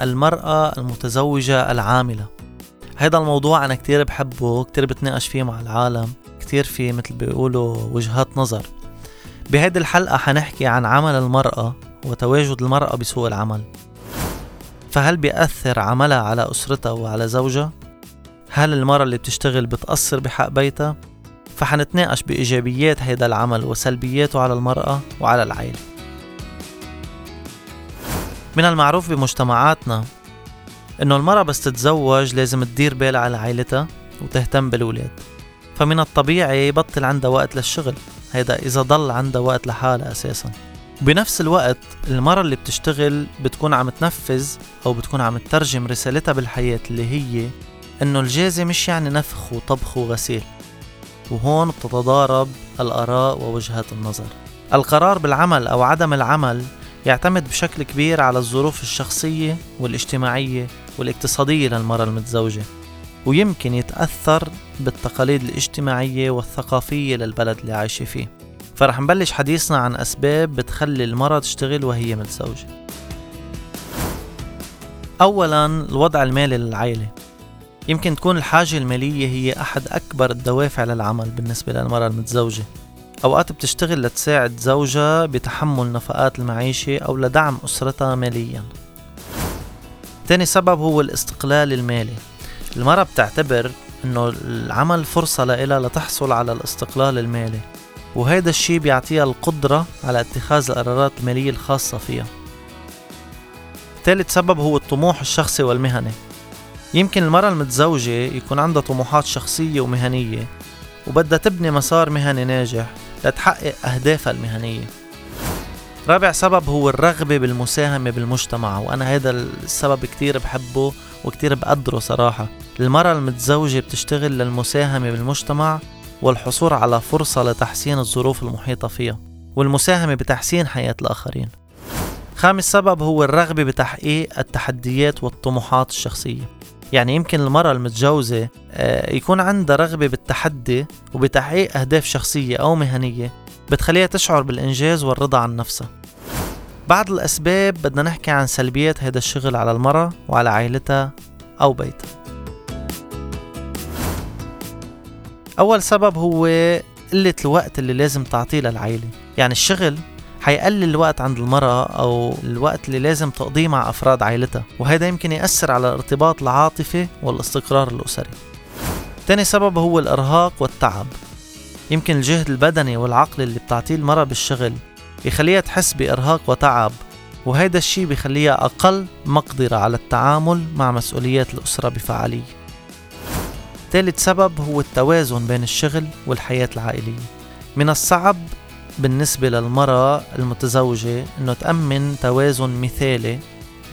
المرأة المتزوجة العاملة هذا الموضوع أنا كتير بحبه كتير بتناقش فيه مع العالم كتير في مثل بيقولوا وجهات نظر بهيدي الحلقة حنحكي عن عمل المرأة وتواجد المرأة بسوق العمل فهل بيأثر عملها على أسرتها وعلى زوجها؟ هل المرأة اللي بتشتغل بتأثر بحق بيتها؟ فحنتناقش بإيجابيات هيدا العمل وسلبياته على المرأة وعلى العائلة من المعروف بمجتمعاتنا إنه المرأة بس تتزوج لازم تدير بالها على عائلتها وتهتم بالولاد. فمن الطبيعي يبطل عندها وقت للشغل. هيدا إذا ضل عندها وقت لحالها أساساً. بنفس الوقت المرة اللي بتشتغل بتكون عم تنفذ أو بتكون عم تترجم رسالتها بالحياة اللي هي إنه الجازة مش يعني نفخ وطبخ وغسيل. وهون بتتضارب الآراء ووجهات النظر. القرار بالعمل أو عدم العمل يعتمد بشكل كبير على الظروف الشخصية والاجتماعية والاقتصادية للمرأة المتزوجة ويمكن يتأثر بالتقاليد الاجتماعية والثقافية للبلد اللي عايشة فيه. فرح نبلش حديثنا عن أسباب بتخلي المرأة تشتغل وهي متزوجة. أولا الوضع المالي للعائلة. يمكن تكون الحاجة المالية هي أحد أكبر الدوافع للعمل بالنسبة للمرأة المتزوجة. أوقات بتشتغل لتساعد زوجها بتحمل نفقات المعيشة أو لدعم أسرتها ماليا. تاني سبب هو الاستقلال المالي. المرأة بتعتبر إنه العمل فرصة لإلها لتحصل على الاستقلال المالي وهذا الشيء بيعطيها القدرة على اتخاذ القرارات المالية الخاصة فيها. ثالث سبب هو الطموح الشخصي والمهني. يمكن المرأة المتزوجة يكون عندها طموحات شخصية ومهنية وبدها تبني مسار مهني ناجح لتحقق أهدافها المهنية. رابع سبب هو الرغبة بالمساهمة بالمجتمع وأنا هذا السبب كتير بحبه وكتير بقدره صراحة. المرأة المتزوجة بتشتغل للمساهمة بالمجتمع والحصول على فرصة لتحسين الظروف المحيطة فيها والمساهمة بتحسين حياة الآخرين. خامس سبب هو الرغبة بتحقيق التحديات والطموحات الشخصية. يعني يمكن المرأة المتجوزة آه، يكون عندها رغبة بالتحدي وبتحقيق أهداف شخصية أو مهنية بتخليها تشعر بالإنجاز والرضا عن نفسها. بعض الأسباب بدنا نحكي عن سلبيات هذا الشغل على المرأة وعلى عائلتها أو بيتها. أول سبب هو قلة الوقت اللي لازم تعطيه للعائلة. يعني الشغل حيقلل الوقت عند المرأة أو الوقت اللي لازم تقضيه مع أفراد عائلتها وهذا يمكن يأثر على الارتباط العاطفي والاستقرار الأسري. تاني سبب هو الإرهاق والتعب. يمكن الجهد البدني والعقلي اللي بتعطيه المرأة بالشغل يخليها تحس بإرهاق وتعب وهذا الشيء بيخليها أقل مقدرة على التعامل مع مسؤوليات الأسرة بفعالية. ثالث سبب هو التوازن بين الشغل والحياة العائلية. من الصعب بالنسبة للمرأة المتزوجة أنه تأمن توازن مثالي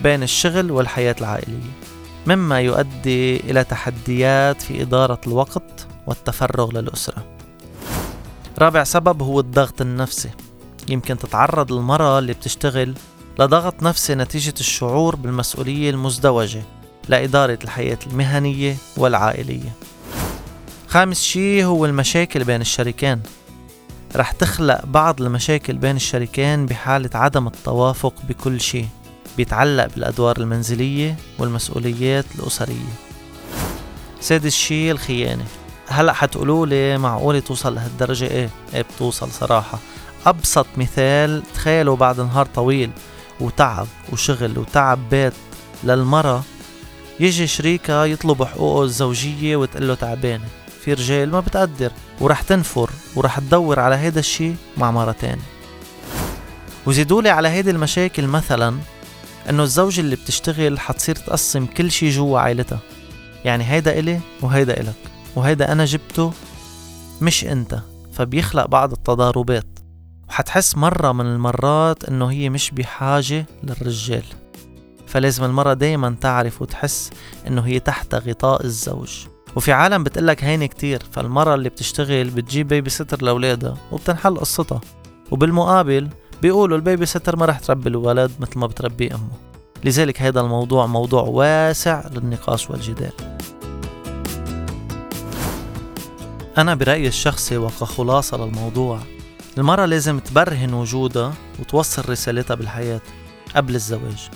بين الشغل والحياة العائلية مما يؤدي إلى تحديات في إدارة الوقت والتفرغ للأسرة. رابع سبب هو الضغط النفسي. يمكن تتعرض المرأة اللي بتشتغل لضغط نفسي نتيجة الشعور بالمسؤولية المزدوجة لإدارة الحياة المهنية والعائلية. خامس شيء هو المشاكل بين الشريكين. رح تخلق بعض المشاكل بين الشريكين بحالة عدم التوافق بكل شيء بيتعلق بالأدوار المنزلية والمسؤوليات الأسرية. سادس شيء الخيانة هلأ حتقولوا لي معقولة توصل لهالدرجة إيه؟ إيه بتوصل صراحة. أبسط مثال تخيلوا بعد نهار طويل وتعب وشغل وتعب بيت للمرة يجي شريكها يطلب حقوقه الزوجية وتقول له تعبانة. في رجال ما بتقدر ورح تنفر. ورح تدور على هيدا الشي مع مرة تانية وزيدولي على هيدي المشاكل مثلا إنه الزوجة اللي بتشتغل حتصير تقسم كل شي جوا عائلتها. يعني هيدا إلي وهيدا إلك وهيدا أنا جبته مش أنت. فبيخلق بعض التضاربات. وحتحس مرة من المرات إنه هي مش بحاجة للرجال. فلازم المرة دايما تعرف وتحس إنه هي تحت غطاء الزوج. وفي عالم بتقلك هيني كتير فالمرة اللي بتشتغل بتجيب بيبي ستر لأولادها وبتنحل قصتها. وبالمقابل بيقولوا البيبي ستر ما رح تربي الولد مثل ما بتربيه أمه. لذلك هذا الموضوع موضوع واسع للنقاش والجدال. أنا برأيي الشخصي وكخلاصة للموضوع. المرأة لازم تبرهن وجودها وتوصل رسالتها بالحياة قبل الزواج.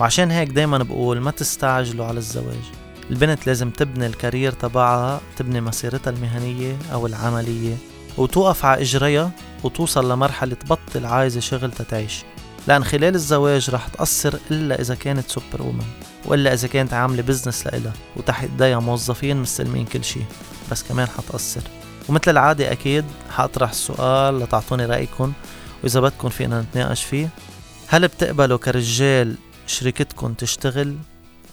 وعشان هيك دايما بقول ما تستعجلوا على الزواج. البنت لازم تبني الكارير تبعها تبني مسيرتها المهنية أو العملية وتوقف على إجريها وتوصل لمرحلة تبطل عايزة شغل تتعيش. لأن خلال الزواج رح تأثر إلا إذا كانت super woman وإلا إذا كانت عاملة business لإلها وتحت إيديها موظفين مستلمين كل شي بس كمان حتأثر ومثل العادة أكيد حأطرح السؤال لتعطوني رأيكم وإذا بدكم فينا نتناقش فيه. هل بتقبلوا كرجال شريكتكم تشتغل؟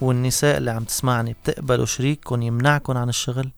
والنساء اللي عم تسمعني بتقبلوا شريككم يمنعكم عن الشغل؟